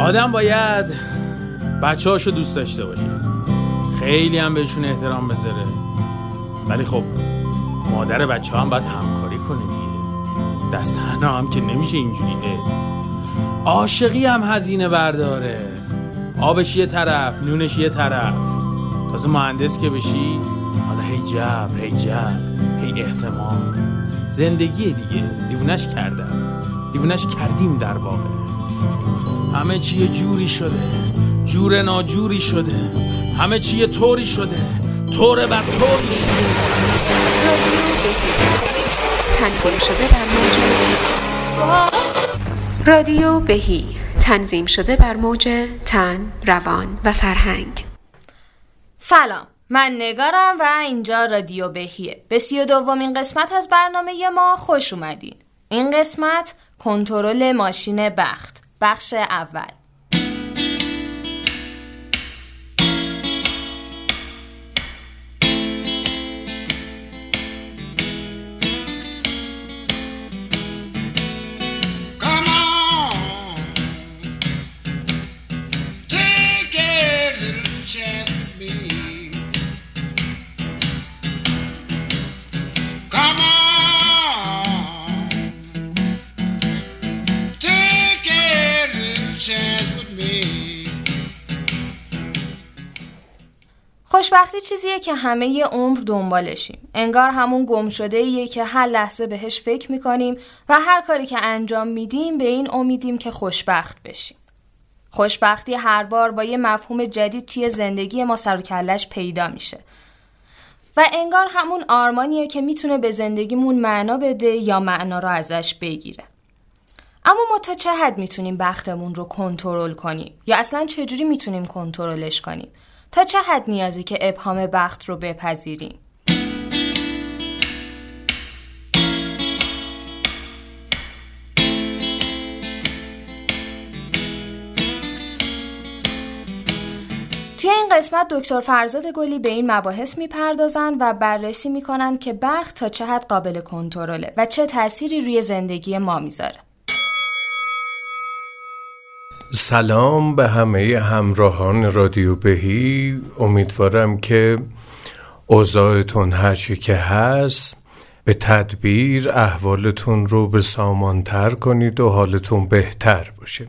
آدم باید بچه هاشو دوست داشته باشه. خیلی هم بهشون احترام بذاره. ولی خب مادر بچه هم باید همکاری کنه دیگه. دست هم که نمیشه اینجوریه عاشقی هم هزینه برداره. آبش یه طرف نونش یه طرف. تازه مهندس که بشی حالا هی جبر هی جبر هی احتمال. زندگی دیگه. دیونش کردم دیونش کردیم در واقع. همه چی یه جوری شده جور ناجوری شده همه چی یه طوری شده طوره بر طوری شده. تنظیم شده بر موج. رادیو بهی. تنظیم شده بر موج تن روان و فرهنگ. سلام من نگارم و اینجا رادیو بهیه. به سی و دومین قسمت از برنامه ما خوش اومدین. این قسمت کنترل ماشین بخت. بخش اول. خوشبختی چیزیه که همه ی عمر دنبالشیم. انگار همون گم شده ایه که هر لحظه بهش فکر می‌کنیم و هر کاری که انجام میدیم به این امیدیم که خوشبخت بشیم. خوشبختی هر بار با یه مفهوم جدید توی زندگی ما سر کلش پیدا میشه. و انگار همون آرمانیه که می‌تونه به زندگیمون معنا بده یا معنا رو ازش بگیره. اما ما تا چه حد می‌تونیم بختمون رو کنترل کنیم یا اصلا چجوری می‌تونیم کنترلش کنیم؟ تا چه حد نیازی که ابهام بخت رو بپذیریم توی این قسمت دکتر فرزاد گلی به این مباحث می‌پردازند و بررسی می‌کنند که بخت تا چه حد قابل کنترله و چه تأثیری روی زندگی ما می‌ذاره. سلام به همه همراهان رادیو بهی. امیدوارم که اوضاعتون هرچی که هست به تدبیر احوالتون رو به سامانتر کنید و حالتون بهتر باشه.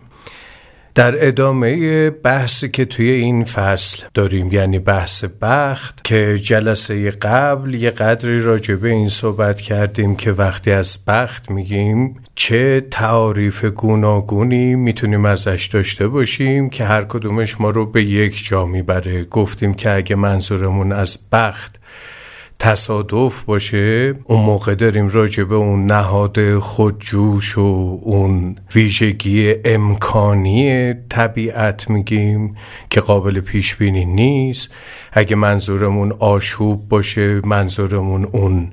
در ادامه بحثی که توی این فصل داریم یعنی بحث بخت که جلسه قبل یه قدری راجع به این صحبت کردیم که وقتی از بخت میگیم چه تعاریف گوناگونی می‌تونیم ازش داشته باشیم که هر کدومش ما رو به یک جا می‌بره. گفتیم که اگه منظورمون از بخت تصادف باشه اون موقع داریم راجع به اون نهاد خودجوش و اون ویژگی امکانی طبیعت میگیم که قابل پیش بینی نیست. اگه منظورمون آشوب باشه منظورمون اون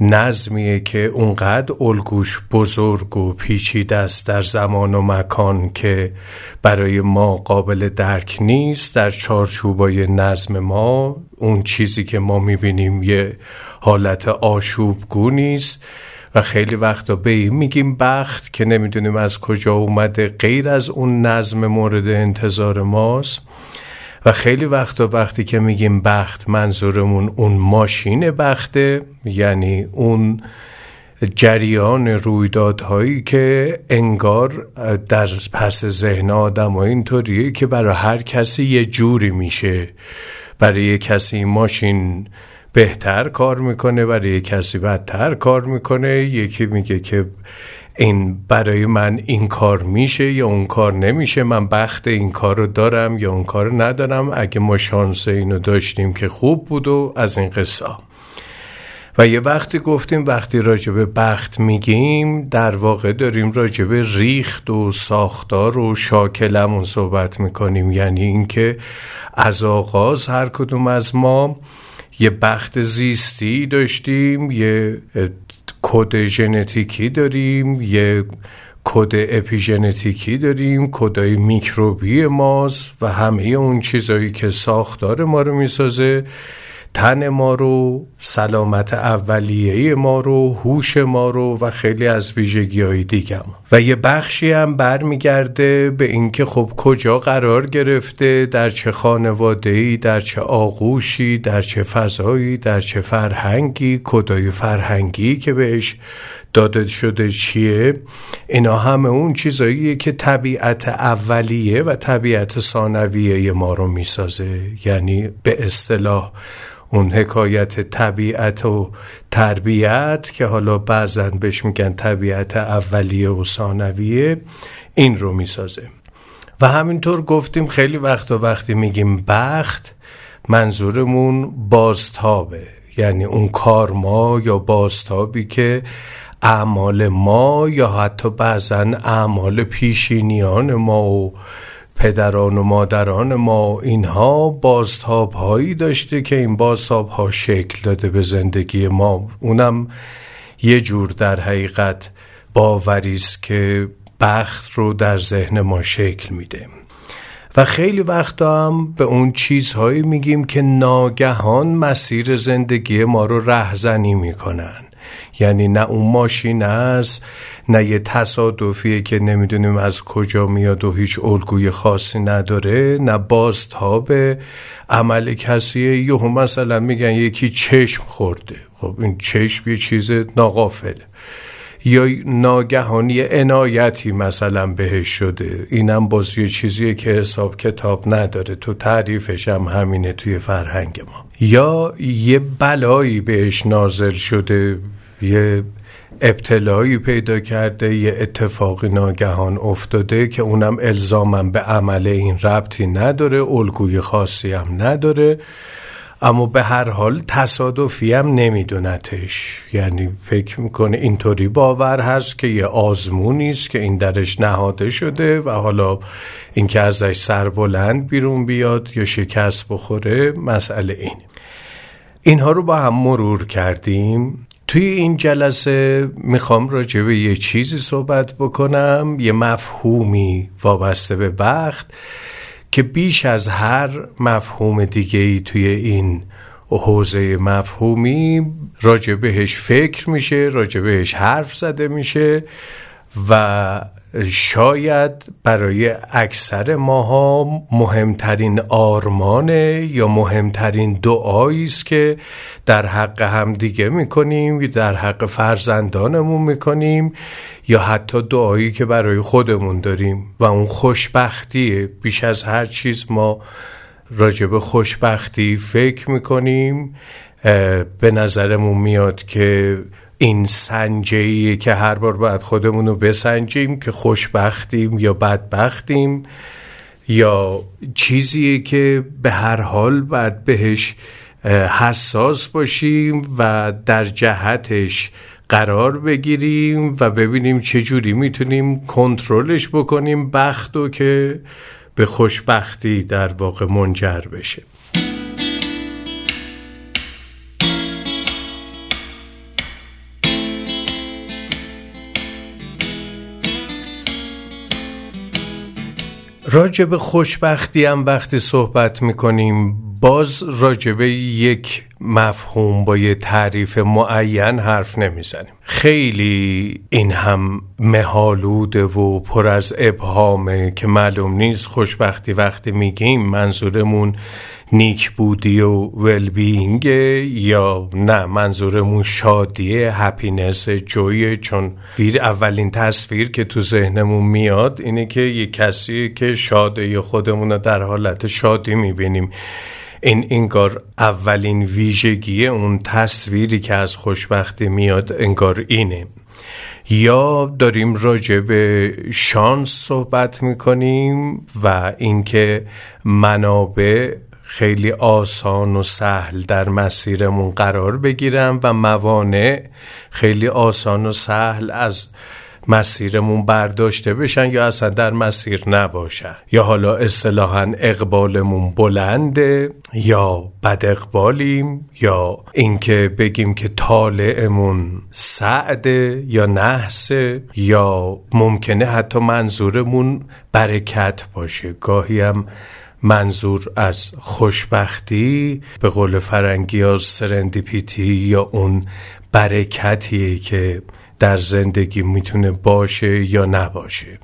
نظمیه که اونقدر الگوش بزرگ و پیچیده است در زمان و مکان که برای ما قابل درک نیست. در چارچوبای نظم ما اون چیزی که ما می‌بینیم یه حالت آشوبگو نیست و خیلی وقتا به این میگیم بخت که نمی‌دونیم از کجا اومده غیر از اون نظم مورد انتظار ماست. و خیلی وقتا وقتی که میگیم بخت منظورمون اون ماشین بخته یعنی اون جریان رویدادهایی که انگار در پس ذهن آدم و اینطوریه که برای هر کسی یه جوری میشه. برای کسی ماشین بهتر کار می‌کنه برای کسی بدتر کار می‌کنه. یکی میگه که این برای من این کار میشه یا اون کار نمیشه؟ من بخت این کار رو دارم یا اون کار ندارم؟ اگه ما شانس اینو داشتیم که خوب بود و از این قصه. و یه وقتی گفتیم وقتی راجب بخت میگیم در واقع داریم راجب ریخت و ساختار و شاکلمون صحبت می‌کنیم. یعنی اینکه از آغاز هر کدوم از ما یه بخت زیستی داشتیم یه کد ژنتیکی داریم یه کد اپیژنتیکی داریم کدای میکروبی ماست و همه اون چیزایی که ساختار ما رو می‌سازه. تن ما رو سلامت اولیه ما رو هوش ما رو و خیلی از ویژگی های دیگم و یه بخشی هم برمیگرده به اینکه خب کجا قرار گرفته در چه خانواده در چه آغوشی در چه فضایی در چه فرهنگی کدای فرهنگی که بهش داده شده چیه؟ اینا همه اون چیزاییه که طبیعت اولیه و طبیعت ثانویه ما رو می‌سازه. یعنی به اصطلاح اون حکایت طبیعت و تربیت که حالا بعضا بهش میگن طبیعت اولیه و ثانویه این رو می‌سازه. و همینطور گفتیم خیلی وقت و وقتی میگیم بخت منظورمون بازتابه. یعنی اون کار ما یا بازتابی که اعمال ما یا حتی بعضا اعمال پیشینیان ما و پدران و مادران ما اینها بازتاب هایی داشته که این بازتاب ها شکل داده به زندگی ما. اونم یه جور در حقیقت باوری است که بخت رو در ذهن ما شکل میده. و خیلی وقتا هم به اون چیزهایی میگیم که ناگهان مسیر زندگی ما رو رهزنی می‌کنن. یعنی نه اون ماشین است نه یه تصادفیه که نمی‌دونیم از کجا میاد و هیچ الگوی خاصی نداره نه بازتاب عمل کسیه یهو مثلا میگن یکی چشم خورده. خب این چشم یه چیز ناقافله یا ناگهانی عنایتی مثلا بهش شده. اینم باز یه چیزیه که حساب کتاب نداره. تو تعریفش هم همینه توی فرهنگ ما. یا یه بلایی بهش نازل شده یه ابتلایی پیدا کرده یه اتفاقی ناگهان افتاده که اونم الزامم به عمل این ربطی نداره الگوی خاصی هم نداره. اما به هر حال تصادفی هم نمیدونتش. یعنی فکر می‌کنه اینطوری باور هست که یه آزمونی است که این درش نهاده شده و حالا اینکه ازش سربلند بیرون بیاد یا شکست بخوره مسئله این. اینها رو با هم مرور کردیم. توی این جلسه می‌خوام راجع به یه چیزی صحبت بکنم یه مفهومی وابسته به بخت. که بیش از هر مفهوم دیگه ای توی این حوزه مفهومی راجع بهش فکر میشه راجع بهش حرف زده میشه. و شاید برای اکثر ماها مهمترین آرمانه یا مهمترین دعایی است که در حق همدیگه می‌کنیم یا در حق فرزندانمون می‌کنیم یا حتی دعایی که برای خودمون داریم. و اون خوشبختیه. بیش از هر چیز ما راجب خوشبختی فکر می‌کنیم. به نظرمون میاد که این سنجه که هر بار باید خودمون رو بسنجیم که خوشبختیم یا بدبختیم یا چیزیه که به هر حال باید بهش حساس باشیم و در جهتش قرار بگیریم و ببینیم چه جوری می‌تونیم کنترلش بکنیم بخت و که به خوشبختی در واقع منجر بشه. راجب خوشبختی هم وقتی صحبت می‌کنیم باز راجب یک مفهوم با یه تعریف معین حرف نمی‌زنیم. خیلی این هم مهالوده و پر از ابهامه که معلوم نیست. خوشبختی وقتی میگیم منظورمون نیک بودی و ولبینگ یا نه؟ منظورمون شادیه هپینس جویه چون ویر اولین تصویر که تو ذهنمون میاد اینه که یه کسی که شاده خودمون رو در حالت شادی می‌بینیم. این انگار اولین ویژگی اون تصویری که از خوشبختی میاد انگار اینه. یا داریم راجع به شانس صحبت می‌کنیم و اینکه منابع خیلی آسان و سهل در مسیرمون قرار بگیرم و موانع خیلی آسان و سهل از مسیرمون برداشته بشن یا اصلا در مسیر نباشن. یا حالا اصطلاحا اقبالمون بلنده یا بد اقبالیم یا اینکه بگیم که طالعمون سعده یا نحسه یا ممکنه حتی منظورمون برکت باشه. گاهی هم منظور از خوشبختی به قول فرنگی ها سرندیپیتی یا اون برکتیه که در زندگی می‌تونه باشه یا نباشه.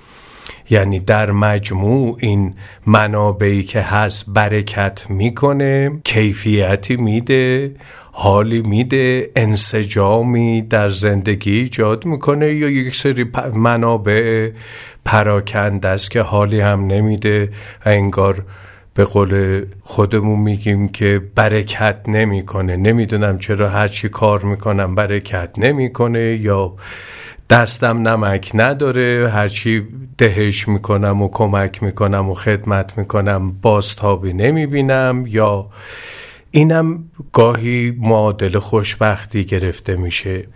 یعنی در مجموع این منابعی که هست برکت می‌کنه کیفیتی میده حالی میده انسجامی در زندگی ایجاد می‌کنه یا یک سری منابع پراکند است که حالی هم نمیده انگار به قول خودمون میگیم که برکت نمی‌کنه. نمی‌دونم چرا هرچی کار می‌کنم برکت نمی‌کنه یا دستم نمک نداره. هرچی دهش می‌کنم و کمک می‌کنم و خدمت می‌کنم بازتابی نمی‌بینم یا اینم گاهی معادل خوشبختی گرفته میشه.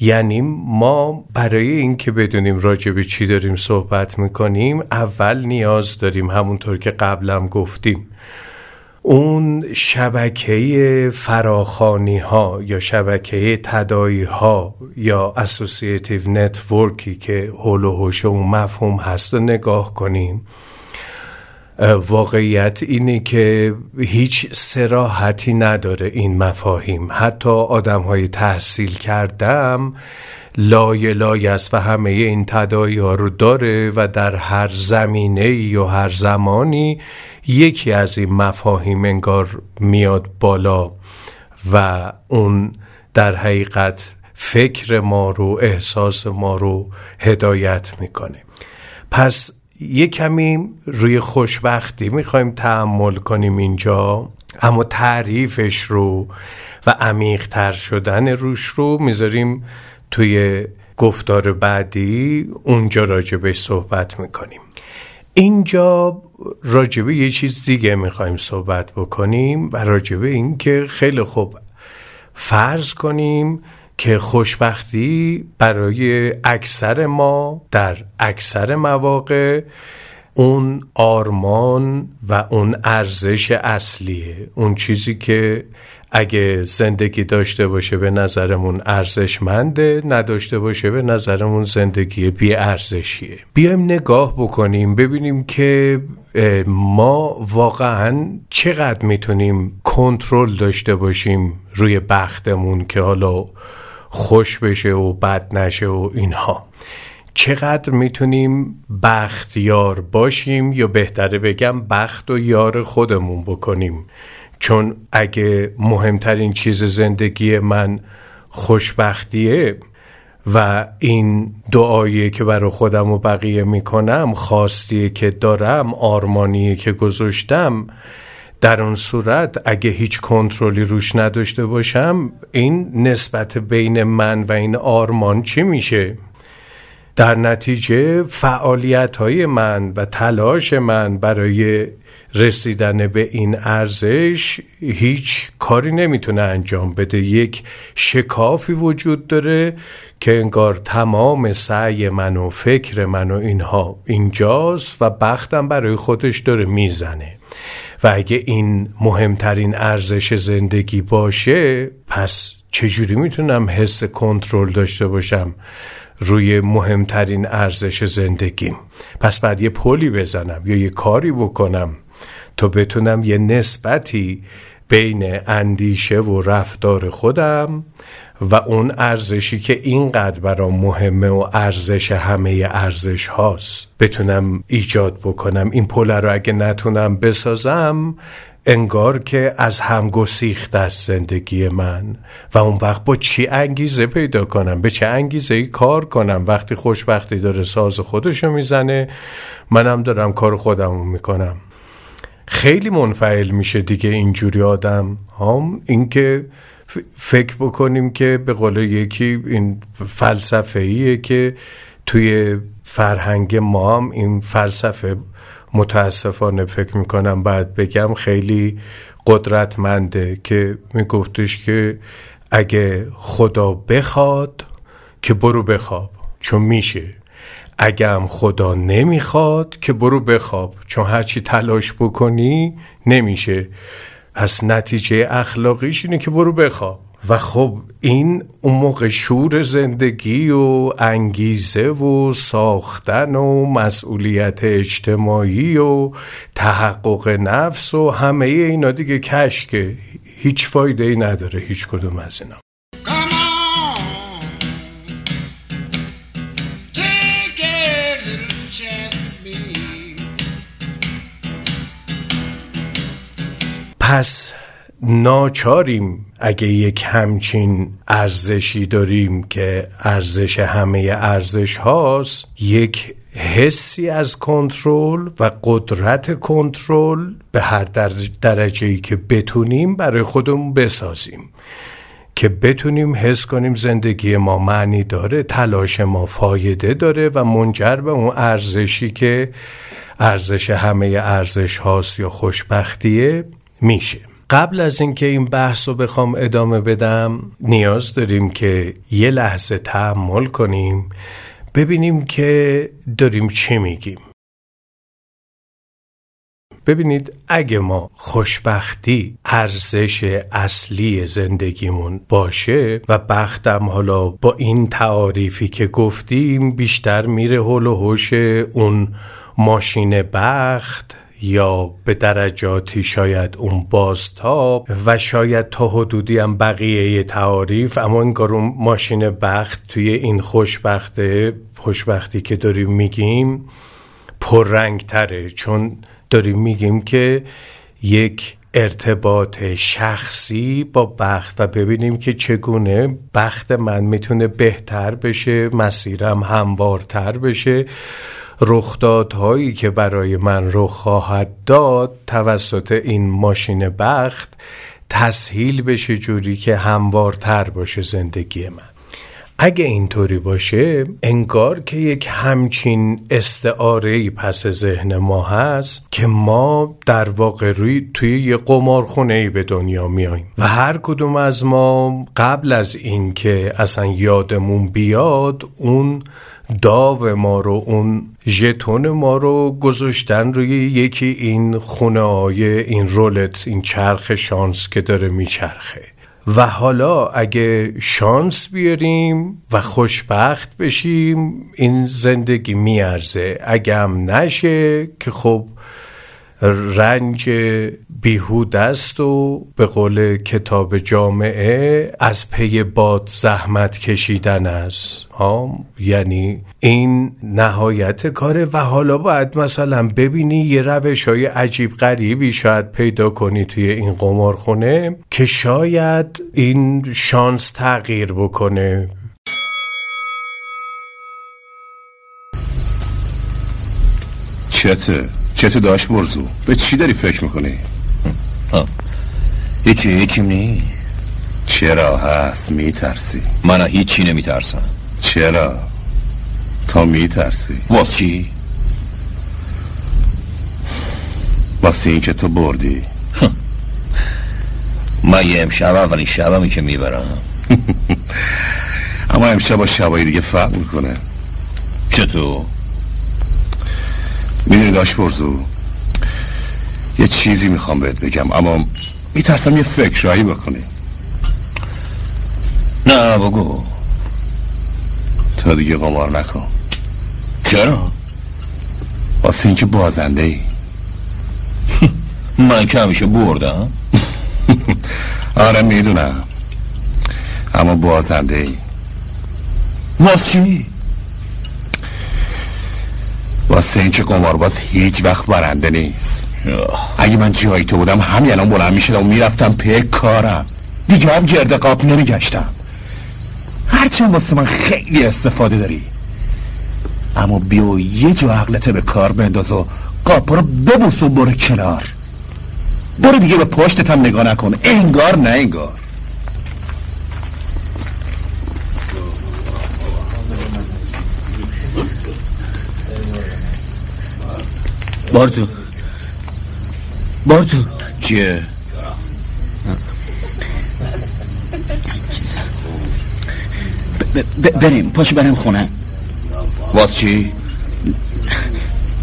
یعنی ما برای اینکه بدونیم راجع به چی داریم صحبت می‌کنیم اول نیاز داریم همونطور که قبلم گفتیم. اون شبکه فراخانی ها یا شبکه تداعی ها یا associative network ی که حول و حوش اون مفهوم هست و نگاه کنیم. واقعیت اینه که هیچ سراحتی نداره این مفاهیم. حتی آدم های تحصیل کردم لای لای است و همه این تدایی ها رو داره و در هر زمینه یا هر زمانی یکی از این مفاهیم انگار میاد بالا و اون در حقیقت فکر ما رو احساس ما رو هدایت می‌کنه. پس یه کمی روی خوشبختی می‌خوایم تحمل کنیم اینجا اما تعریفش رو و عمیقتر شدن روش رو می‌ذاریم توی گفتار بعدی اونجا راجبش صحبت می‌کنیم. اینجا راجبه یه چیز دیگه می‌خوایم صحبت بکنیم و راجبه این که خیلی خوب فرض کنیم که خوشبختی برای اکثر ما در اکثر مواقع اون آرمان و اون ارزش اصلیه. اون چیزی که اگه زندگی داشته باشه به نظرمون ارزشمنده نداشته باشه به نظرمون زندگی بی ارزشیه. بیایم نگاه بکنیم ببینیم که ما واقعا چقدر می‌تونیم کنترل داشته باشیم روی بختمون که حالا خوش بشه و بد نشه و اینها. چقدر می‌تونیم بخت یار باشیم یا بهتره بگم بخت و یار خودمون بکنیم؟ چون اگه مهمترین چیز زندگی من خوشبختیه و این دعاییه که برای خودم و بقیه می‌کنم خواستیه که دارم آرمانیه که گذاشتم در اون صورت اگه هیچ کنترلی روش نداشته باشم این نسبت بین من و این آرمان چی میشه؟ در نتیجه فعالیت های من و تلاش من برای رسیدن به این ارزش هیچ کاری نمی‌تونه انجام بده یک شکافی وجود داره که انگار تمام سعی من و فکر من و اینها اینجاست و بختم برای خودش داره می‌زنه و اگه این مهمترین ارزش زندگی باشه پس چجوری می‌تونم حس کنترل داشته باشم روی مهمترین ارزش زندگیم؟ پس بعد یه پلی بزنم یا یه کاری بکنم تا بتونم یه نسبتی بین اندیشه و رفتار خودم و اون ارزشی که اینقدر برام مهمه و ارزش همه ارزش هاست. بتونم ایجاد بکنم. این پل رو اگه نتونم بسازم انگار که از هم گسیخت در زندگی من. و اون وقت با چی انگیزه پیدا کنم؟ به چه انگیزه ای کار کنم؟ وقتی خوشبختی داره ساز خودشو می‌زنه منم دارم کار خودمو می‌کنم. خیلی منفعل میشه دیگه اینجوری آدم. هم اینکه فکر بکنیم که به قول یکی این فلسفه ایه که توی فرهنگ ما هم این فلسفه متاسفانه فکر می‌کنم بعد بگم خیلی قدرتمنده که میگفتش که اگه خدا بخواد که برو بخواب چون میشه. اگه هم خدا نمی‌خواد که برو بخواب چون هرچی تلاش بکنی نمیشه. پس نتیجه اخلاقیش اینه که برو بخواب. و خب این اون موقع شور زندگی و انگیزه و ساختن و مسئولیت اجتماعی و تحقق نفس و همه اینا دیگه کشکه. هیچ فایده ای نداره هیچ کدوم از اینا. پس ناچاریم اگه یک همچین ارزشی داریم که ارزش همه ارزش هاست یک حسی از کنترل و قدرت کنترل به هر درجه ای که بتونیم برای خودمون بسازیم. که بتونیم حس کنیم زندگی ما معنی داره تلاش ما فایده داره و منجر به اون ارزشی که ارزش همه ارزش هاست یا خوشبختیه. میشه. قبل از اینکه این بحث رو بخوام ادامه بدم نیاز داریم که یه لحظه تحمل کنیم ببینیم که داریم چی میگیم. ببینید اگه ما خوشبختی ارزش اصلی زندگیمون باشه و بختم حالا با این تعاریفی که گفتیم بیشتر میره هول و هوش اون ماشین بخت یا به درجاتی شاید اون بازتاب و شاید تا حدودی هم بقیه تعاریف اما انگار اون ماشین بخت توی این خوشبخت خوشبختی که داریم میگیم پررنگ تره چون داریم میگیم که یک ارتباط شخصی با بخت و ببینیم که چگونه بخت من می‌تونه بهتر بشه مسیرم هموارتر بشه. رخدادهایی که برای من رخ خواهد داد توسط این ماشین بخت تسهیل بشه جوری که هموارتر باشه زندگی من. اگه اینطوری باشه انگار که یک همچین استعاره پس ذهن ما هست که ما در واقع روی توی یه قمارخونه ای به دنیا میاییم. و هر کدوم از ما قبل از اینکه اصلا یادمون بیاد اون داو ما رو اون ژتون ما رو گذاشتن روی یکی این خونه های این رولت این چرخ شانس که داره میچرخه. و حالا اگه شانس بیاریم و خوشبخت بشیم این زندگی میارزه. اگه هم نشه که خب رنج بیهود است و به قول کتاب جامعه از پی باد زحمت کشیدن است. ها یعنی این نهایت کاره و حالا باید مثلا ببینی یه روش های عجیب غریبی شاید پیدا کنی توی این قمارخونه که شاید این شانس تغییر بکنه. چته؟ چته داشت برزو به چی داری فکر می‌کنی؟ هیچی هیچیم نی. چرا هست میترسی؟ من هیچی نمیترسم. چرا؟ تا میترسی. واس چی؟ واسه این که تو بردی. من یه امشب اولین شبمی که می‌برم. اما امشب با شبایی دیگه فرق می‌کنه. چطور؟ می‌دونی داشت برزو یه چیزی می‌خوام بهت بگم اما میترسم یه فکرهایی بکنی. نه بگو. تا دیگه قمار نکن. چرا؟ واسه اینکه بازنده ای من که همیشه بردم. آره می‌دونم. اما بازنده ای واس چی؟ واسه اینکه قمارباز هیچ وقت برنده نیست. اگه من جایی تو بودم همین الان بلند می‌شدم و می‌رفتم پی کارم. دیگه هم گرد قاب نمیگشتم. هرچند واسه من خیلی استفاده داری. اما بیو یه جا عقلت به کار بنداز و قاپا رو ببوس و برو کنار. برو دیگه به پشتت هم نگاه نکن. انگار نه انگار. بارتو بارتو چیه؟ بریم پاشو بریم خونه واس چی؟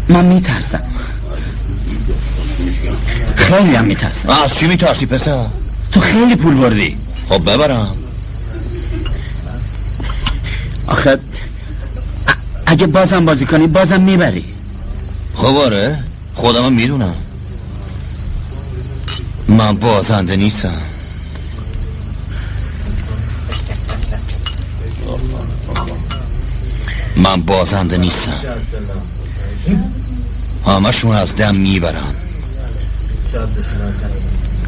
من میترسم خیلی هم میترسم از چی میترسی پسر؟ تو خیلی پول بردی خب ببرم آخه اگه بازم بازی کنی بازم می‌بری خب آره خودم می‌دونم. من بازنده نیستم. من بازنده نیستم. همشون از دم می‌برن.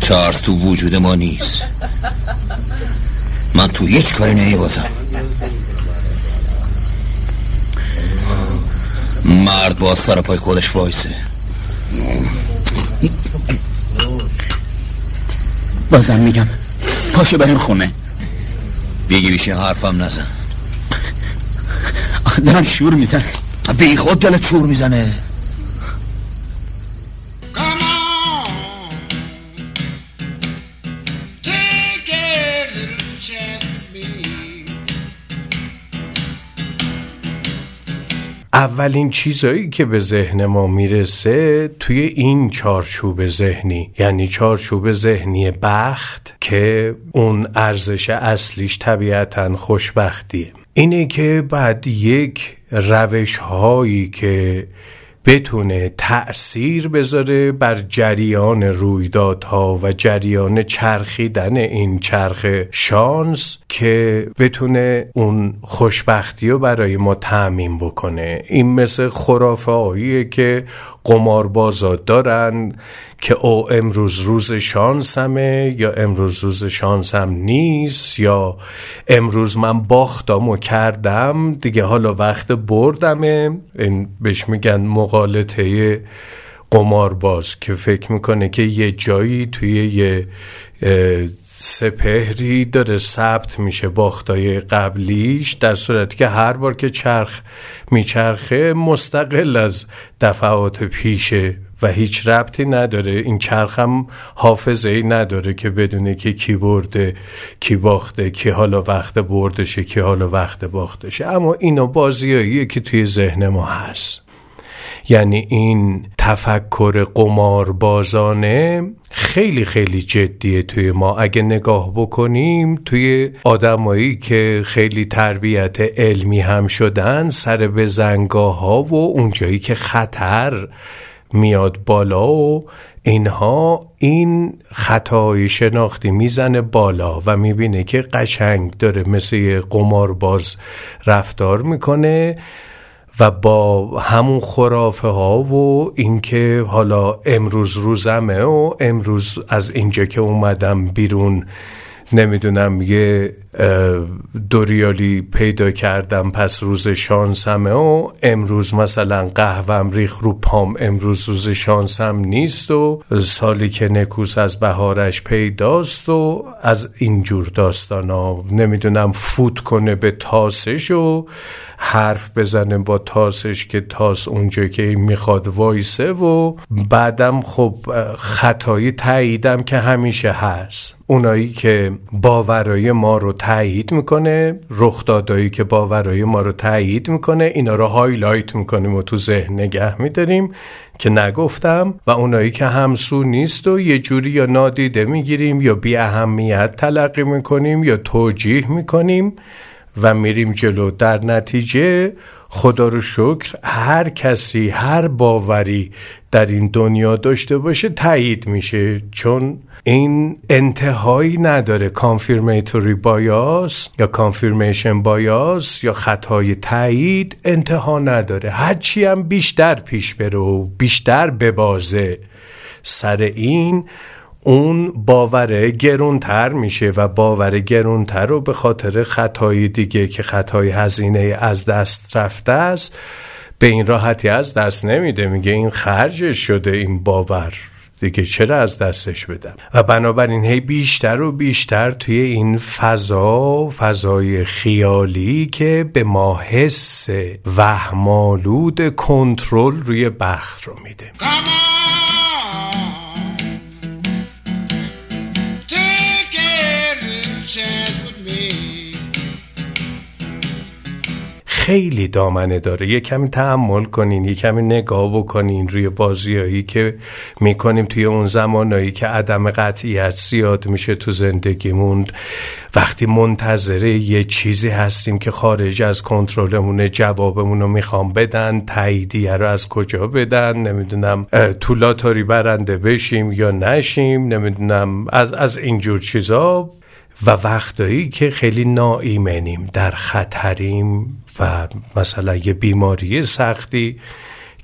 ترس تو وجود ما نیست. من تو هیچ کاری نمیبازم. مرد با سر پای خودش وایسه. بازم میگم پاشو بریم خونه. بگی بیشه حرفم نزن. دارم شور می‌زنه بی خود دلت چور می‌زنه. اولین چیزایی که به ذهن ما می‌رسه توی این چارچوب ذهنی یعنی چارچوب ذهنی بخت که اون ارزش اصلیش طبیعتا خوشبختیه. اینه که بعد یک روش هایی که بتونه تأثیر بذاره بر جریان رویدادها و جریان چرخیدن این چرخ شانس که بتونه اون خوشبختی رو برای ما تعمین بکنه. این مثل خرافه که قماربازا دارن که او امروز روز شانسمه یا امروز روز شانسم نیست یا امروز من باختم و کردم دیگه حالا وقت بردمه. این بهش میگن مقالطه قمارباز که فکر می‌کنه که یه جایی توی یه سپهری داره ثبت میشه باختای قبلیش در صورتی که هر بار که چرخ میچرخه مستقل از دفعات پیشه و هیچ ربطی نداره. این چرخ هم حافظه ای نداره که بدونه که کی برده کی باخته کی حالا وقت بردشه کی حالا وقت باختشه. اما اینا بازیاییه که توی ذهن ما هست. یعنی این تفکر قماربازانه خیلی خیلی جدیه توی ما. اگه نگاه بکنیم توی آدمایی که خیلی تربیت علمی هم شدن سر به زنگاه ها و اونجایی که خطر میاد بالا و اینها این خطای شناختی می‌زنه بالا و می‌بینه که قشنگ داره مثل قمارباز رفتار می‌کنه. و با همون خرافه ها و اینکه حالا امروز روزمه و امروز از اینجا که اومدم بیرون نمی‌دونم یه دوریالی پیدا کردم پس روز شانسمه و امروز مثلا قهوم ریخ رو پام امروز روز شانسم نیست و سالی که نکوس از بهارش پیداست و از اینجور داستان ها نمی‌دونم فوت کنه به تاسش و حرف بزنه با تاسش که تاس اونجا که می‌خواد وایسه و بعدم خب خطای تاییدم که همیشه هست. اونایی که باورای ما رو تایید می‌کنه رخدادایی که باورای ما رو تایید می‌کنه اینا رو highlight می‌کنیم و تو ذهن نگه میداریم که نگفتم و اونایی که همسو نیست و یه جوری یا نادیده می‌گیریم یا بی اهمیت تلقی می‌کنیم یا توجیه می‌کنیم و میریم جلو. در نتیجه خدا رو شکر هر کسی هر باوری در این دنیا داشته باشه تایید میشه. چون این انتهایی نداره. کانفirmatory بایاس یا کانفirmation بایاس یا خطای تایید انتها نداره. هرچی هم بیشتر پیش بره و بیشتر ببازه سر این اون باور گرونتر میشه و باور گرونتر رو به خاطر خطای دیگه که خطای هزینه از دست رفته است به این راحتی از دست نمیده. میگه این خرجش شده این باور. دیگه چرا از دستش بدم؟ و بنابراین هی بیشتر و بیشتر توی این فضا فضای خیالی که به ما حس وهمالود کنترل روی بخت رو میده. خیلی دامنه داره. یه کمی تحمل کنین یه کمی نگاه بکنین روی بازیایی که می‌کنیم توی اون زمانایی که عدم قطعیت زیاد میشه تو زندگیمون. وقتی منتظره یه چیزی هستیم که خارج از کنترلمونه جوابمون رو می‌خوام بدن تاییدیه رو از کجا بدن؟ نمی‌دونم تو لاتاری برنده بشیم یا نشیم؟ نمی‌دونم از, از اینجور چیزا. و وقتایی که خیلی ناایمنیم در خطریم و مثلا یه بیماری سختی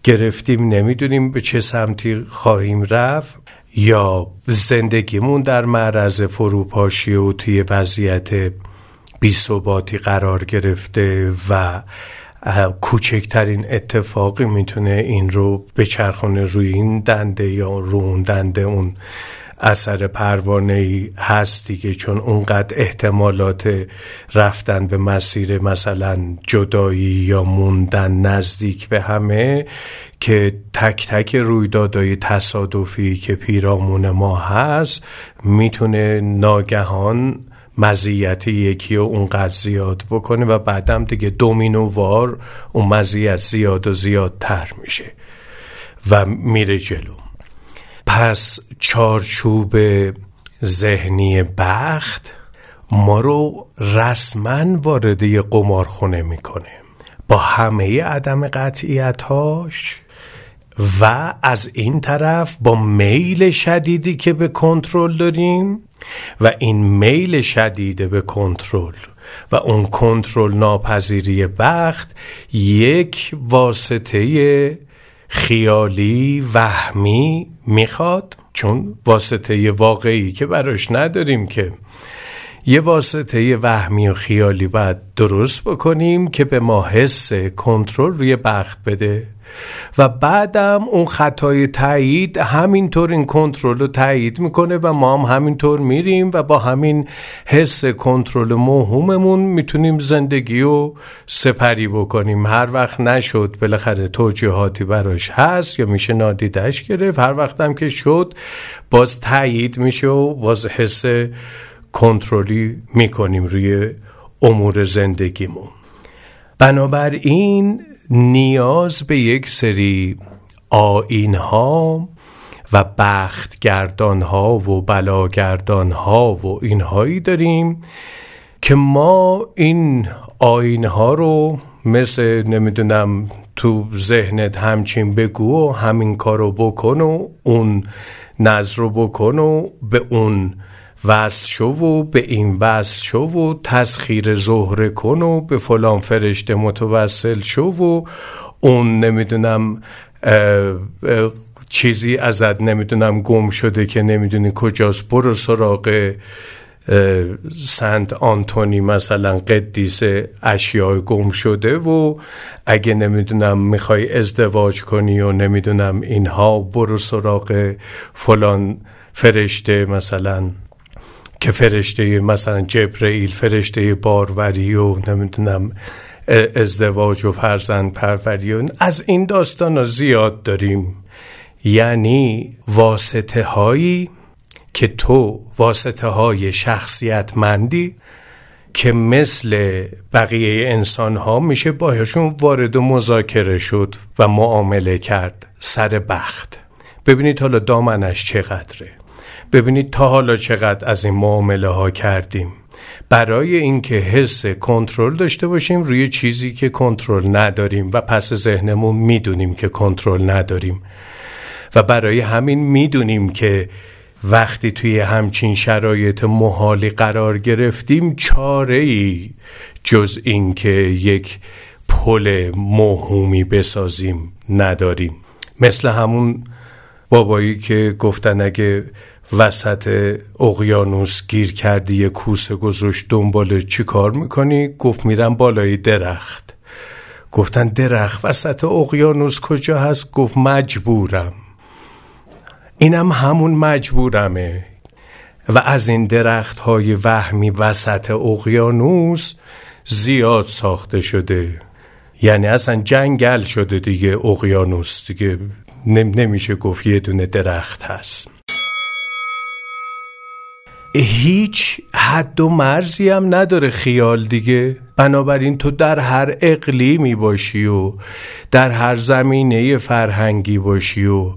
گرفتیم نمی‌دونیم به چه سمتی خواهیم رفت یا زندگیمون در معرض فروپاشی و توی وضعیت بیثباتی قرار گرفته و کوچکترین اتفاقی می‌تونه این رو به چرخونه روی این دنده یا رو اون دنده اون اثر پروانه ای هست دیگه چون اونقدر احتمالات رفتن به مسیر مثلا جدایی یا موندن نزدیک به همه که تک تک رویدادهای تصادفی که پیرامون ما هست می‌تونه ناگهان مزیت یکی و اونقدر زیاد بکنه و بعدم دیگه دومینووار اون مزیت زیاد و زیادتر میشه و میره جلو. پس چارچوب ذهنی بخت ما رو رسما وارد قمارخونه می‌کنه. با همه عدم قطعیتاش و از این طرف با میل شدیدی که به کنترل داریم و این میل شدید به کنترل و اون کنترل ناپذیری بخت یک واسطه خیالی وهمی می‌خواد چون واسطه واقعی که براش نداریم که. یه واسطه وهمی و خیالی باید درست بکنیم که به ما حس کنترل روی بخت بده. و بعدم اون خطای تایید همینطور این کنترل رو تایید می‌کنه و ما هم همینطور میریم و با همین حس کنترل موهوممون می‌تونیم زندگی رو سپری بکنیم. هر وقت نشد بالاخره توجیهاتی براش هست یا میشه نادیدش گرفت هر وقت هم که شد باز تایید میشه و باز حس کنترلی می‌کنیم روی امور زندگیمون. بنابراین نیاز به یک سری آین ها و بختگردان ها و بلاگردان ها و اینهایی داریم که ما این آین ها رو مثل نمی‌دونم تو ذهنت همچین بگو و همین کارو بکن و اون نظر رو بکن و به اون وصل شو و به این وصل شو و تسخیر زهره کن و به فلان فرشته متوسل شو و اون نمی‌دونم چیزی ازت نمی‌دونم گم شده که نمی‌دونی کجاست. برو سراغ سنت آنتونی مثلا قدیس اشیاء گم شده و اگه نمی‌دونم می‌خوای ازدواج کنی و نمی‌دونم اینها برو سراغ فلان فرشته مثلا که فرشته مثلا جبرئیل فرشته باروری و نمی‌دونم ازدواج و فرزند پروری و از این داستان ها زیاد داریم. یعنی واسطه هایی که تو واسطه های شخصیت مندی که مثل بقیه انسان ها میشه باهاشون وارد و مذاکره شد و معامله کرد سر بخت. ببینید حالا دامنش چقدره. ببینید تا حالا چقدر از این معامله ها کردیم. برای اینکه حس کنترل داشته باشیم روی چیزی که کنترل نداریم و پس ذهنمون می‌دونیم که کنترل نداریم. و برای همین می‌دونیم که وقتی توی همچین شرایط محالی قرار گرفتیم چاره ای جز اینکه یک پل موهومی بسازیم نداریم. مثل همون بابایی که گفتن اگه وسط اقیانوس گیر کردی یه کوسه گذاشت دنبال چی کار می‌کنی؟ گفت میرم بالای درخت. گفتن درخت وسط اقیانوس کجا هست؟ گفت مجبورم. اینم همون مجبورمه. و از این درخت های وهمی وسط اقیانوس زیاد ساخته شده. یعنی اصلا جنگل شده دیگه اقیانوس. دیگه نمیشه گفت یه دونه درخت هست. هیچ حد و مرزی هم نداره خیال دیگه. بنابراین تو در هر اقلیمی باشی و در هر زمینه فرهنگی باشی و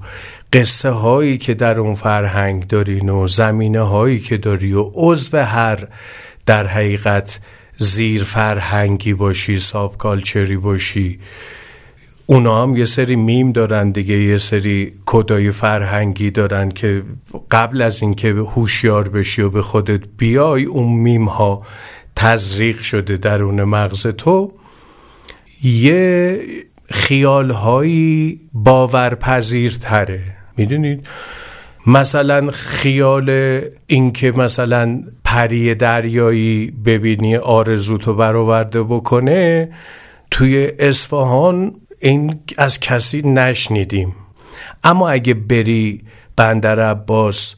قصه هایی که در اون فرهنگ دارین و زمینه هایی که داری و عضو هر در حقیقت زیر فرهنگی باشی ساب کالچری باشی اونا هم یه سری میم دارن دیگه یه سری کدای فرهنگی دارن که قبل از اینکه هوشیار بشی و به خودت بیای اون میم ها تزریق شده درون مغز تو. یه خیال هایی باورپذیرتره. می‌دونید؟ مثلا خیال اینکه مثلا پری دریایی ببینی آرزوتو برآورده بکنه توی اصفهان این از کسی نشنیدیم. اما اگه بری بندر عباس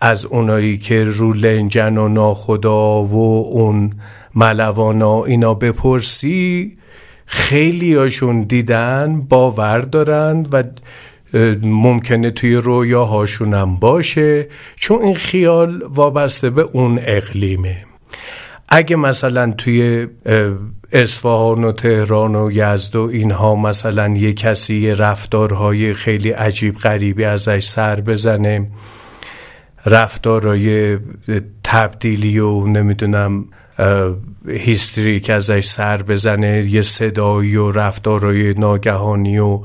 از اونایی که رو لنجن و ناخدا و اون ملوانا اینا بپرسی خیلی هاشون دیدن باور دارن و ممکنه توی رویاهاشون هم باشه چون این خیال وابسته به اون اقلیمه. اگه مثلا توی اصفهان و تهران و یزد و اینها مثلا یه کسی رفتارهای خیلی عجیب غریبی ازش سر بزنه. رفتارهای تبدیلی و نمی‌دونم هیستری که ازش سر بزنه یه صدایی و رفتارهای ناگهانی و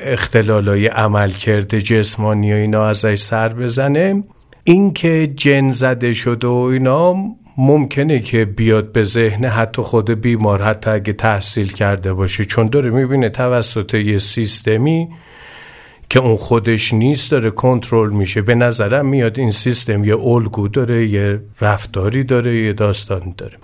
اختلالای عملکرد جسمانی و اینا ازش سر بزنه. اینکه جن زده شده و اینا ممکنه که بیاد به ذهن حتی خود بیمار حتی اگه تحصیل کرده باشه چون داره می‌بینه توسط یه سیستمی که اون خودش نیست داره کنترل میشه. به نظرم میاد این سیستم یه الگو داره یه رفتاری داره یه داستانی داره.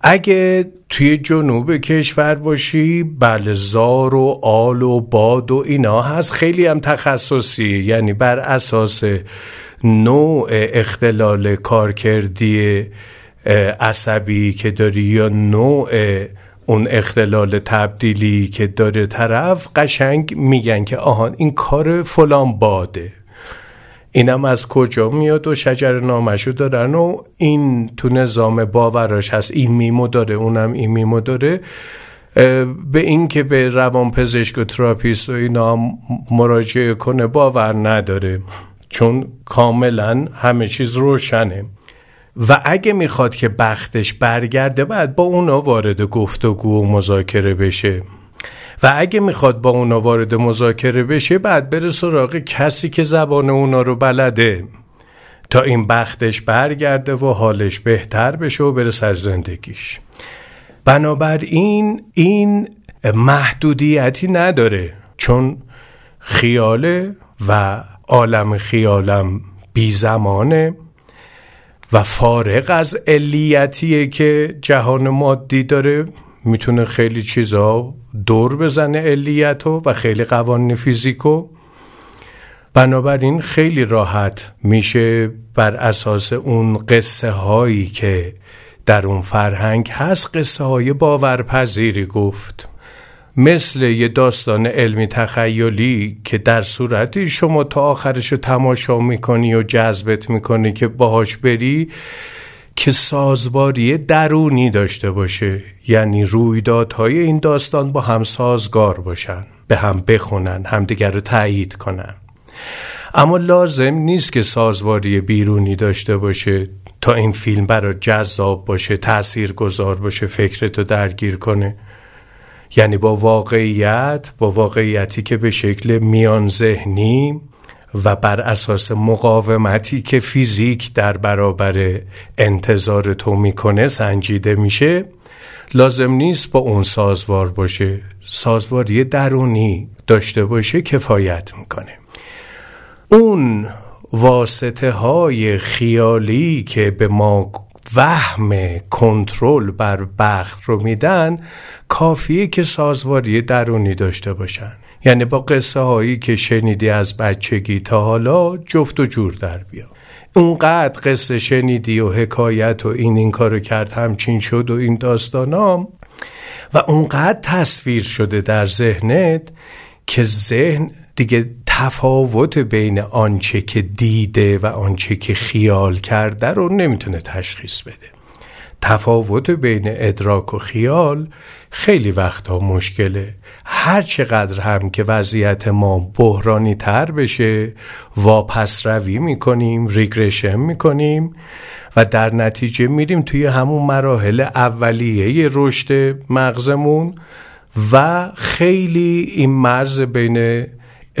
اگه توی جنوب کشور باشی بله زار و آل و باد و اینا هست. خیلی هم تخصصی یعنی بر اساس نوع اختلال کارکردی عصبی که داری یا نوع اون اختلال تبدیلی که داره طرف قشنگ میگن که آهان این کار فلان باده. اینم از کجا میاد و شجره نامشو دارن و این تو نظام باوراش هست. این میمو داره اونم این میمو داره. به این که به روان پزشک و تراپیست و اینا مراجعه کنه باور نداره. چون کاملا همه چیز روشنه. و اگه می‌خواد که بختش برگرده باید با اونا وارد گفتگو و مذاکره بشه. و اگه می‌خواد با اونا وارد مذاکره بشه بعد بره سراغ کسی که زبان اونا رو بلده. تا این بختش برگرده و حالش بهتر بشه و بره سر زندگیش. بنابراین این محدودیتی نداره. چون خیاله و عالم خیالم بی زمانه و فارغ از علیتیه که جهان مادی داره. می‌تونه خیلی چیزا دور بزنه علیتو و خیلی قوانین فیزیکو. بنابراین خیلی راحت میشه بر اساس اون قصه هایی که در اون فرهنگ هست قصه های باورپذیری گفت. مثل یه داستان علمی تخیلی که در صورتی شما تا آخرش تماشا می‌کنی و جذبت می‌کنی که باهاش بری که سازواری درونی داشته باشه. یعنی رویدادهای این داستان با هم سازگار باشن به هم بخونن همدیگر رو تایید کنن. اما لازم نیست که سازواری بیرونی داشته باشه. تا این فیلم برای جذاب باشه تأثیر گذار باشه فکرتو درگیر کنه. یعنی با واقعیت با واقعیتی که به شکل میان ذهنی و بر اساس مقاومتی که فیزیک در برابر انتظار تو می‌کنه سنجیده میشه لازم نیست با اون سازوار باشه. سازواری درونی داشته باشه کفایت می‌کنه. اون واسطه های خیالی که به ما وهم کنترل بر بخت رو میدن کافیه که سازواری درونی داشته باشن. یعنی با قصه هایی که شنیدی از بچگی تا حالا جفت و جور در بیا. اونقدر قصه شنیدی و حکایت و این این کارو کرد همچین شد و این داستانام. و اونقدر تصویر شده در ذهنت که ذهن دیگه تفاوت بین آنچه که دیده و آنچه که خیال کرده رو نمی‌تونه تشخیص بده. تفاوت بین ادراک و خیال خیلی وقتها مشکله. هر چقدر هم که وضعیت ما بحرانی تر بشه واپس روی می‌کنیم ریگرشن می‌کنیم و در نتیجه میریم توی همون مراحل اولیه رشد مغزمون و خیلی این مرز بین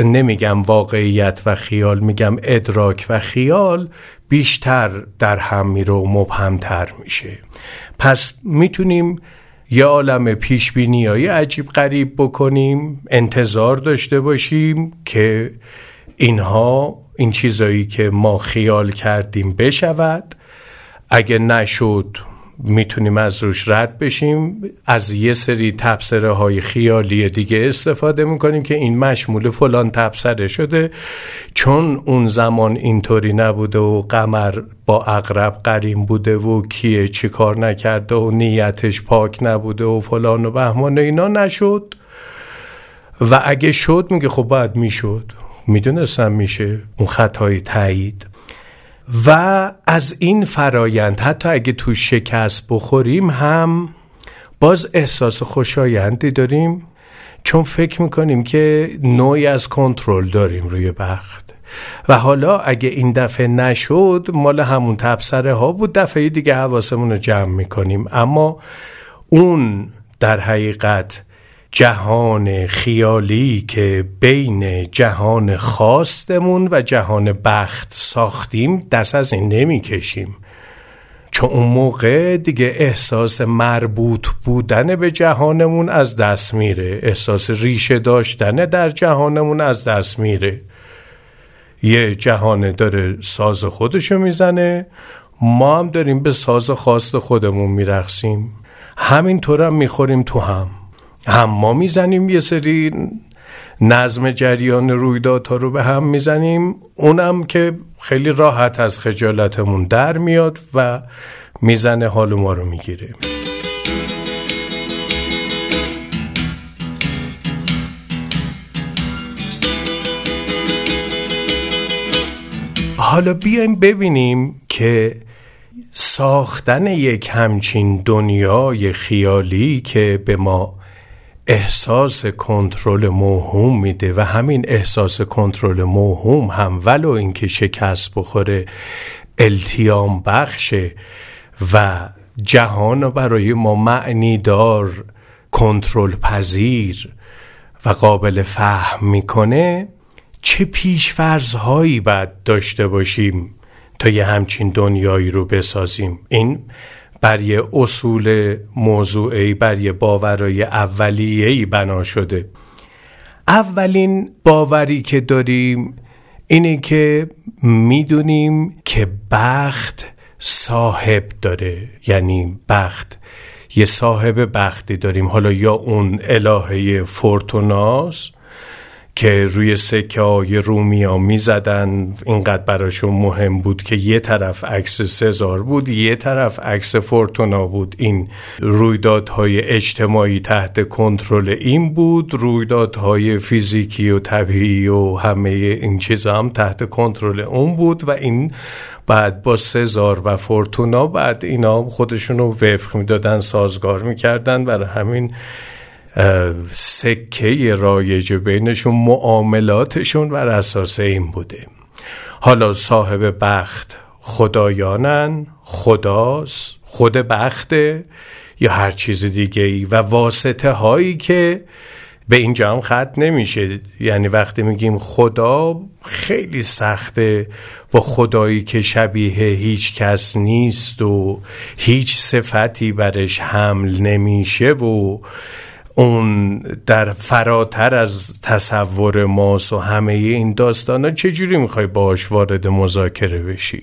نمیگم واقعیت و خیال میگم ادراک و خیال بیشتر در هم میره و مبهمتر میشه. پس می‌تونیم یه عالم پیش های عجیب غریب بکنیم انتظار داشته باشیم که اینها این چیزایی که ما خیال کردیم بشود. اگه نشد می‌تونیم از روش رد بشیم. از یه سری تبصره های خیالی دیگه استفاده می‌کنیم که این مشمول فلان تبصره شده. چون اون زمان اینطوری نبوده و قمر با اقرب قریم بوده و کیه چی کار نکرده و نیتش پاک نبوده و فلان و بهمان اینا نشد. و اگه شد میگه خب باید می‌شد. می‌دونستم میشه. اون خطای تایید. و از این فرایند حتی اگه تو شکست بخوریم هم باز احساس خوشایندی داریم چون فکر می‌کنیم که نوعی از کنترل داریم روی بخت. و حالا اگه این دفعه نشد مال همون تبصره ها بود دفعه دیگه حواسمون رو جمع می‌کنیم. اما اون در حقیقت جهان خیالی که بین جهان خواستمون و جهان بخت ساختیم دست از این نمی‌کشیم. چون اون موقع دیگه احساس مربوط بودن به جهانمون از دست میره. احساس ریشه داشتن در جهانمون از دست میره. یه جهان داره ساز خودشو می‌زنه. ما هم داریم به ساز خواست خودمون میرخسیم همینطور هم می‌خوریم تو هم. هم ما می‌زنیم یه سری نظم جریان رویدادها رو به هم می‌زنیم. اونم که خیلی راحت از خجالتمون در میاد و می‌زنه حال ما رو می‌گیره. حالا بیایم ببینیم که ساختن یک همچین دنیای خیالی که به ما احساس کنترل موهوم میده و همین احساس کنترل موهوم هم ولو اینکه شکست بخوره التیام بخشه و جهان برای ما معنی دار کنترل پذیر و قابل فهم می‌کنه چه پیشفرض هایی باید داشته باشیم تا یه همچین دنیایی رو بسازیم؟ این بر یه اصول موضوعی بر یه باورای اولیهی بنا شده. اولین باوری که داریم اینه که می‌دونیم که بخت صاحب داره. یعنی بخت یه صاحب بختی داریم. حالا یا اون الهه فورتوناس که روی سکه های رومی ها می زدن اینقدر براشون مهم بود که یه طرف عکس سزار بود یه طرف عکس فورتونا بود. این رویدادهای اجتماعی تحت کنترل این بود رویدادهای فیزیکی و طبیعی و همه این چیزا هم تحت کنترل اون بود و این بعد با سزار و فورتونا بعد اینا خودشونو وفق می‌دادن سازگار می‌کردن. برای همین سکه رایج بینشون معاملاتشون بر اساس این بوده. حالا صاحب بخت خدایانن خداست خود بخته یا هر چیز دیگه ای و واسطه هایی که به اینجا هم خط نمیشه. یعنی وقتی میگیم خدا خیلی سخته با خدایی که شبیه هیچ کس نیست و هیچ صفتی برش حمل نمیشه و اون در فراتر از تصور ماست و همه این داستان ها چجوری می‌خوای باش وارد مذاکره بشی؟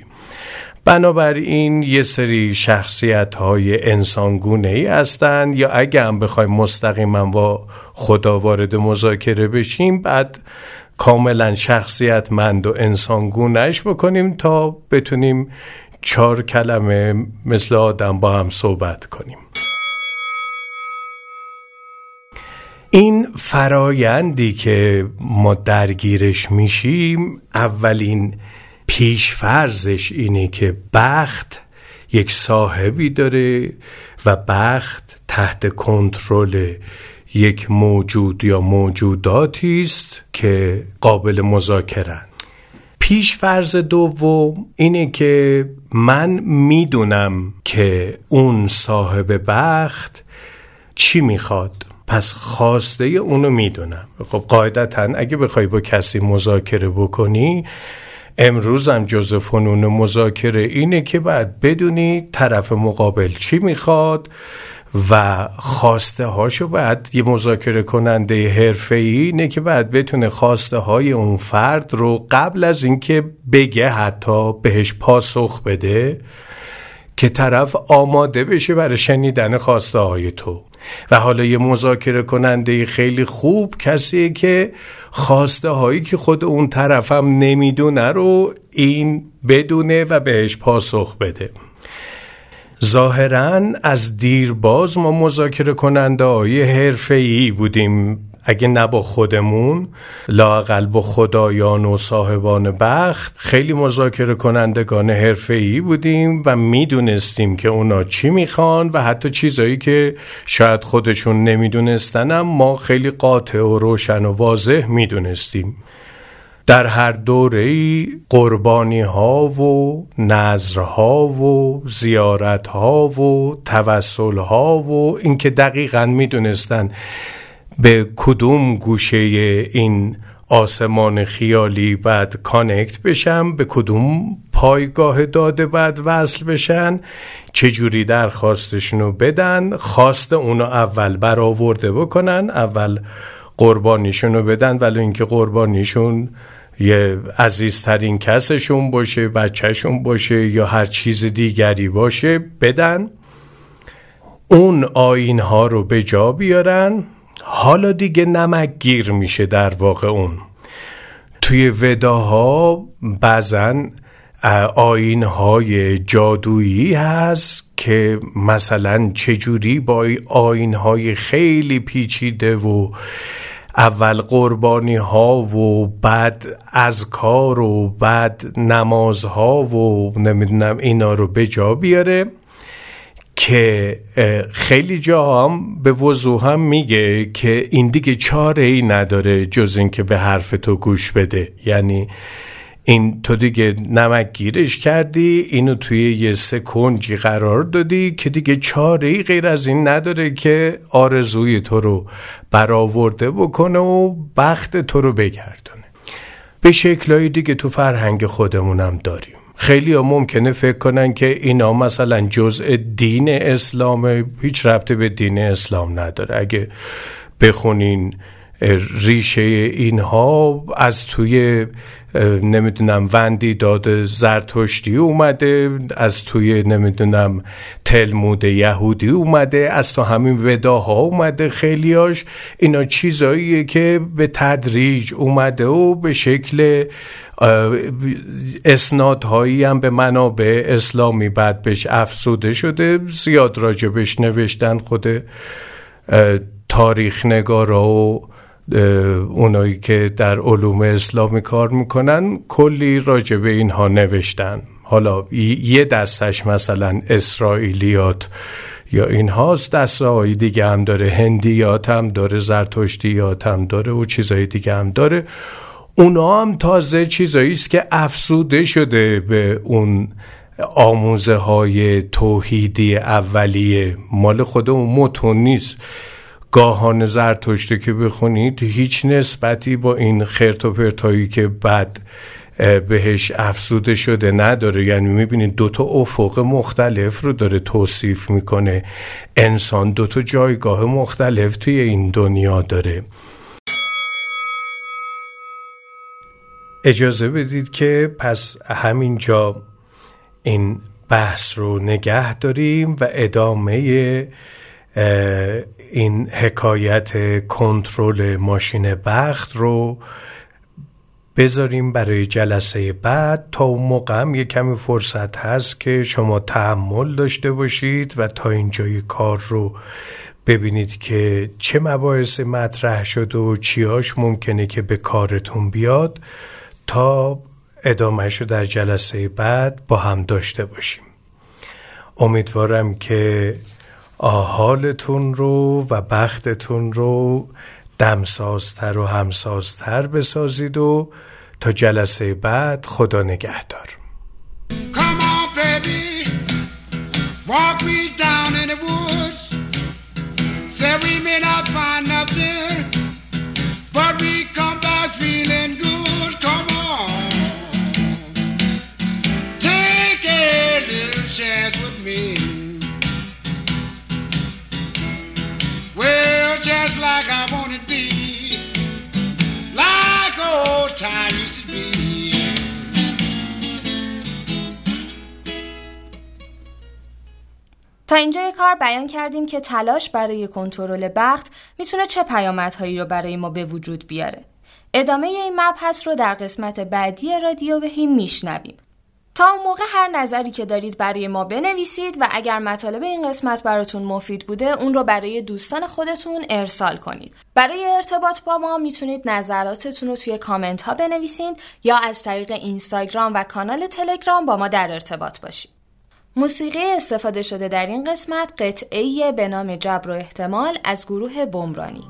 بنابراین یه سری شخصیت های انسانگونه ای هستن یا اگه هم بخوای مستقیما با خدا وارد مذاکره بشیم بعد کاملا شخصیتمند و انسانگونهش بکنیم تا بتونیم چهار کلمه مثل آدم با هم صحبت کنیم. این فرایندی که ما درگیرش میشیم اولین پیشفرزش اینه که بخت یک صاحبی داره و بخت تحت کنترل یک موجود یا موجوداتی است که قابل مذاکرن پیش فرض دوم اینه که من می‌دونم که اون صاحب بخت چی می‌خواد. پس خواسته اونو می‌دونم. خب قاعدتا اگه بخوای با کسی مذاکره بکنی امروز هم جز فنون مذاکره اینه که باید بدونی طرف مقابل چی می‌خواد و خواسته هاشو باید یه مذاکره کننده حرفه ای اینه که باید بتونه خواسته های اون فرد رو قبل از اینکه بگه حتی بهش پاسخ بده که طرف آماده بشه برای شنیدن خواسته های تو. و حالا یه مذاکره کننده خیلی خوب کسیه که خواسته هایی که خود اون طرفم نمی‌دونه رو این بدونه و بهش پاسخ بده. ظاهرا از دیرباز ما مذاکره کننده های حرفه ای بودیم. اگه نه با خودمون لاقل با خدایان و صاحبان بخت خیلی مذاکره کنندگان حرفه ای بودیم و می‌دونستیم که اونا چی می‌خوان و حتی چیزایی که شاید خودشون نمیدونستنم ما خیلی قاطع و روشن و واضح می‌دونستیم. در هر دوره ای قربانی ها و نظرها و زیارت ها و توسل ها و اینکه دقیقا می‌دونستن به کدوم گوشه این آسمان خیالی بعد کانکت بشم؟ به کدوم پایگاه داده بعد وصل بشن؟ چجوری درخواستشونو بدن؟ خواست اونو اول برآورده بکنن اول قربانیشونو بدن ولی اینکه قربانیشون یه عزیزترین کسشون باشه بچهشون باشه یا هر چیز دیگری باشه بدن. اون آین ها رو به جا بیارن. حالا دیگه نمک گیر میشه در واقع اون. توی وداها بعضا آین های جادویی هست که مثلا چجوری با آین های خیلی پیچیده و اول قربانی ها و بعد از کار و بعد نمازها و نمی‌دونم اینا رو به جا بیاره. که خیلی جا هم به وضوح هم میگه که این دیگه چاره ای نداره جز اینکه به حرف تو گوش بده. یعنی این تو دیگه نمک گیرش کردی اینو توی یه سکنجی قرار دادی که دیگه چاره ای غیر از این نداره که آرزوی تو رو برآورده بکنه و بخت تو رو بگردونه. به شکلهای دیگه تو فرهنگ خودمونم داریم. خیلی ها ممکنه فکر کنن که اینا مثلا جزء دین اسلام هیچ ربطه به دین اسلام نداره. اگه بخونین ریشه اینها از توی نمی‌دونم وندی داد زرتشتی اومده از توی نمی‌دونم تلمود یهودی اومده از تو همین وداها اومده خیلیاش. اینا چیزاییه که به تدریج اومده و به شکل اسنادهایی هم به منابع اسلامی بعد بهش افزوده شده. زیاد راجبش نوشتن خود تاریخ نگارا و اونایی که در علوم اسلامی کار می‌کنن کلی راجع به اینها نوشتن. حالا یه دستش مثلا اسرائیلیات یا این هاست دسته دیگه هم داره. هندیات هم داره زرتشتیات هم داره و چیزهای دیگه هم داره. اونا هم تازه چیزایی است که افسوده شده به اون آموزه های توحیدی اولیه. مال خود اون متون نیست. گاهان زرتشته که بخونید هیچ نسبتی با این خرت و پرتایی که بعد بهش افزوده شده نداره. یعنی می‌بینید دوتا افق مختلف رو داره توصیف می‌کنه. انسان دوتا جایگاه مختلف توی این دنیا داره. اجازه بدید که پس همینجا این بحث رو نگه داریم و ادامه این حکایت کنترل ماشین بخت رو بذاریم برای جلسه بعد. تا اون موقع هم یه کمی فرصت هست که شما تحمل داشته باشید و تا اینجای کار رو ببینید که چه مباحث مطرح شده و چیاش ممکنه که به کارتون بیاد. تا ادامهش رو در جلسه بعد با هم داشته باشیم. امیدوارم که آحالتون رو و بختتون رو دمسازتر و همسازتر بسازید و تا جلسه بعد خدا نگهدار Come chance with me. Like I want to be, like old time used to. تا اینجای کار بیان کردیم که تلاش برای کنترل بخت می‌تونه چه پیامدهایی رو برای ما به وجود بیاره. ادامه این مبحث رو در قسمت بعدی رادیو بهیم میشنویم. تا اون موقع هر نظری که دارید برای ما بنویسید و اگر مطالب این قسمت براتون مفید بوده اون رو برای دوستان خودتون ارسال کنید. برای ارتباط با ما می‌تونید نظراتتون رو توی کامنت ها بنویسید یا از طریق اینستاگرام و کانال تلگرام با ما در ارتباط باشید. موسیقی استفاده شده در این قسمت قطعه به نام جبر و احتمال از گروه بمرانی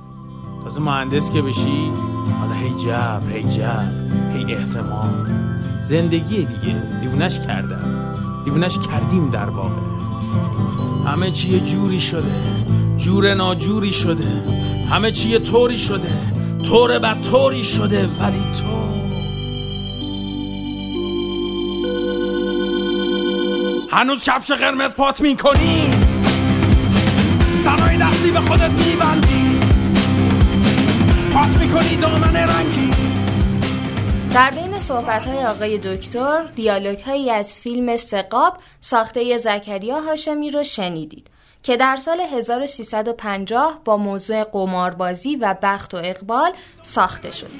تازه مهندس که بشی حالا هی جبر هی جبر هی احتمال زندگی دیگه دیوونش کردم دیوونش کردیم در واقع. همه چی جوری شده. جور ناجوری شده. همه چی طوری شده. طور بد طوری شده ولی تو. هنوز کفش قرمز پات می‌کنی. سرای دستی به خودت میبندی. پات می‌کنی دامن رنگی. در صحبت های آقای دکتر دیالوگ هایی از فیلم سقاب ساخته زکریا هاشمی رو شنیدید که در سال 1350 با موضوع قماربازی و بخت و اقبال ساخته شد.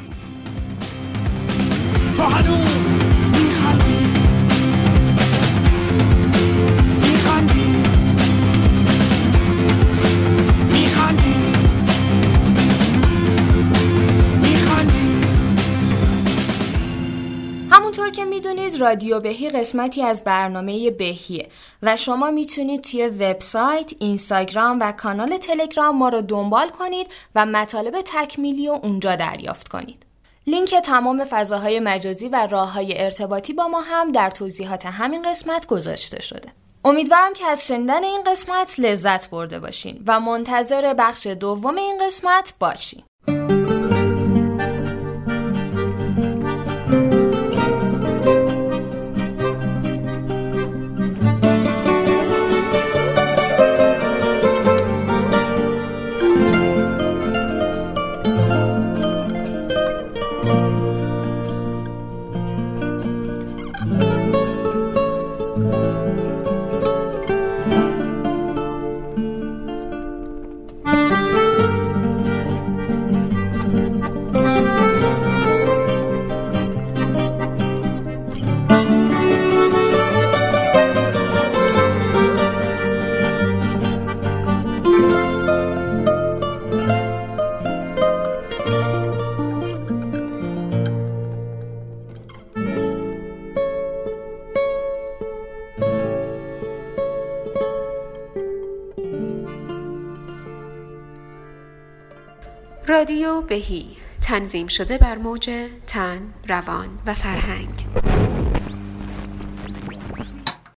که می‌دونید رادیو بهی قسمتی از برنامه بهیه و شما می‌تونید توی وبسایت، اینستاگرام و کانال تلگرام ما رو دنبال کنید و مطالب تکمیلی و اونجا دریافت کنید. لینک تمام فضاهای مجازی و راه های ارتباطی با ما هم در توضیحات همین قسمت گذاشته شده. امیدوارم که از شنیدن این قسمت لذت برده باشین و منتظر بخش دوم این قسمت باشین. رادیو بهی. تنظیم شده بر موج تن، روان و فرهنگ.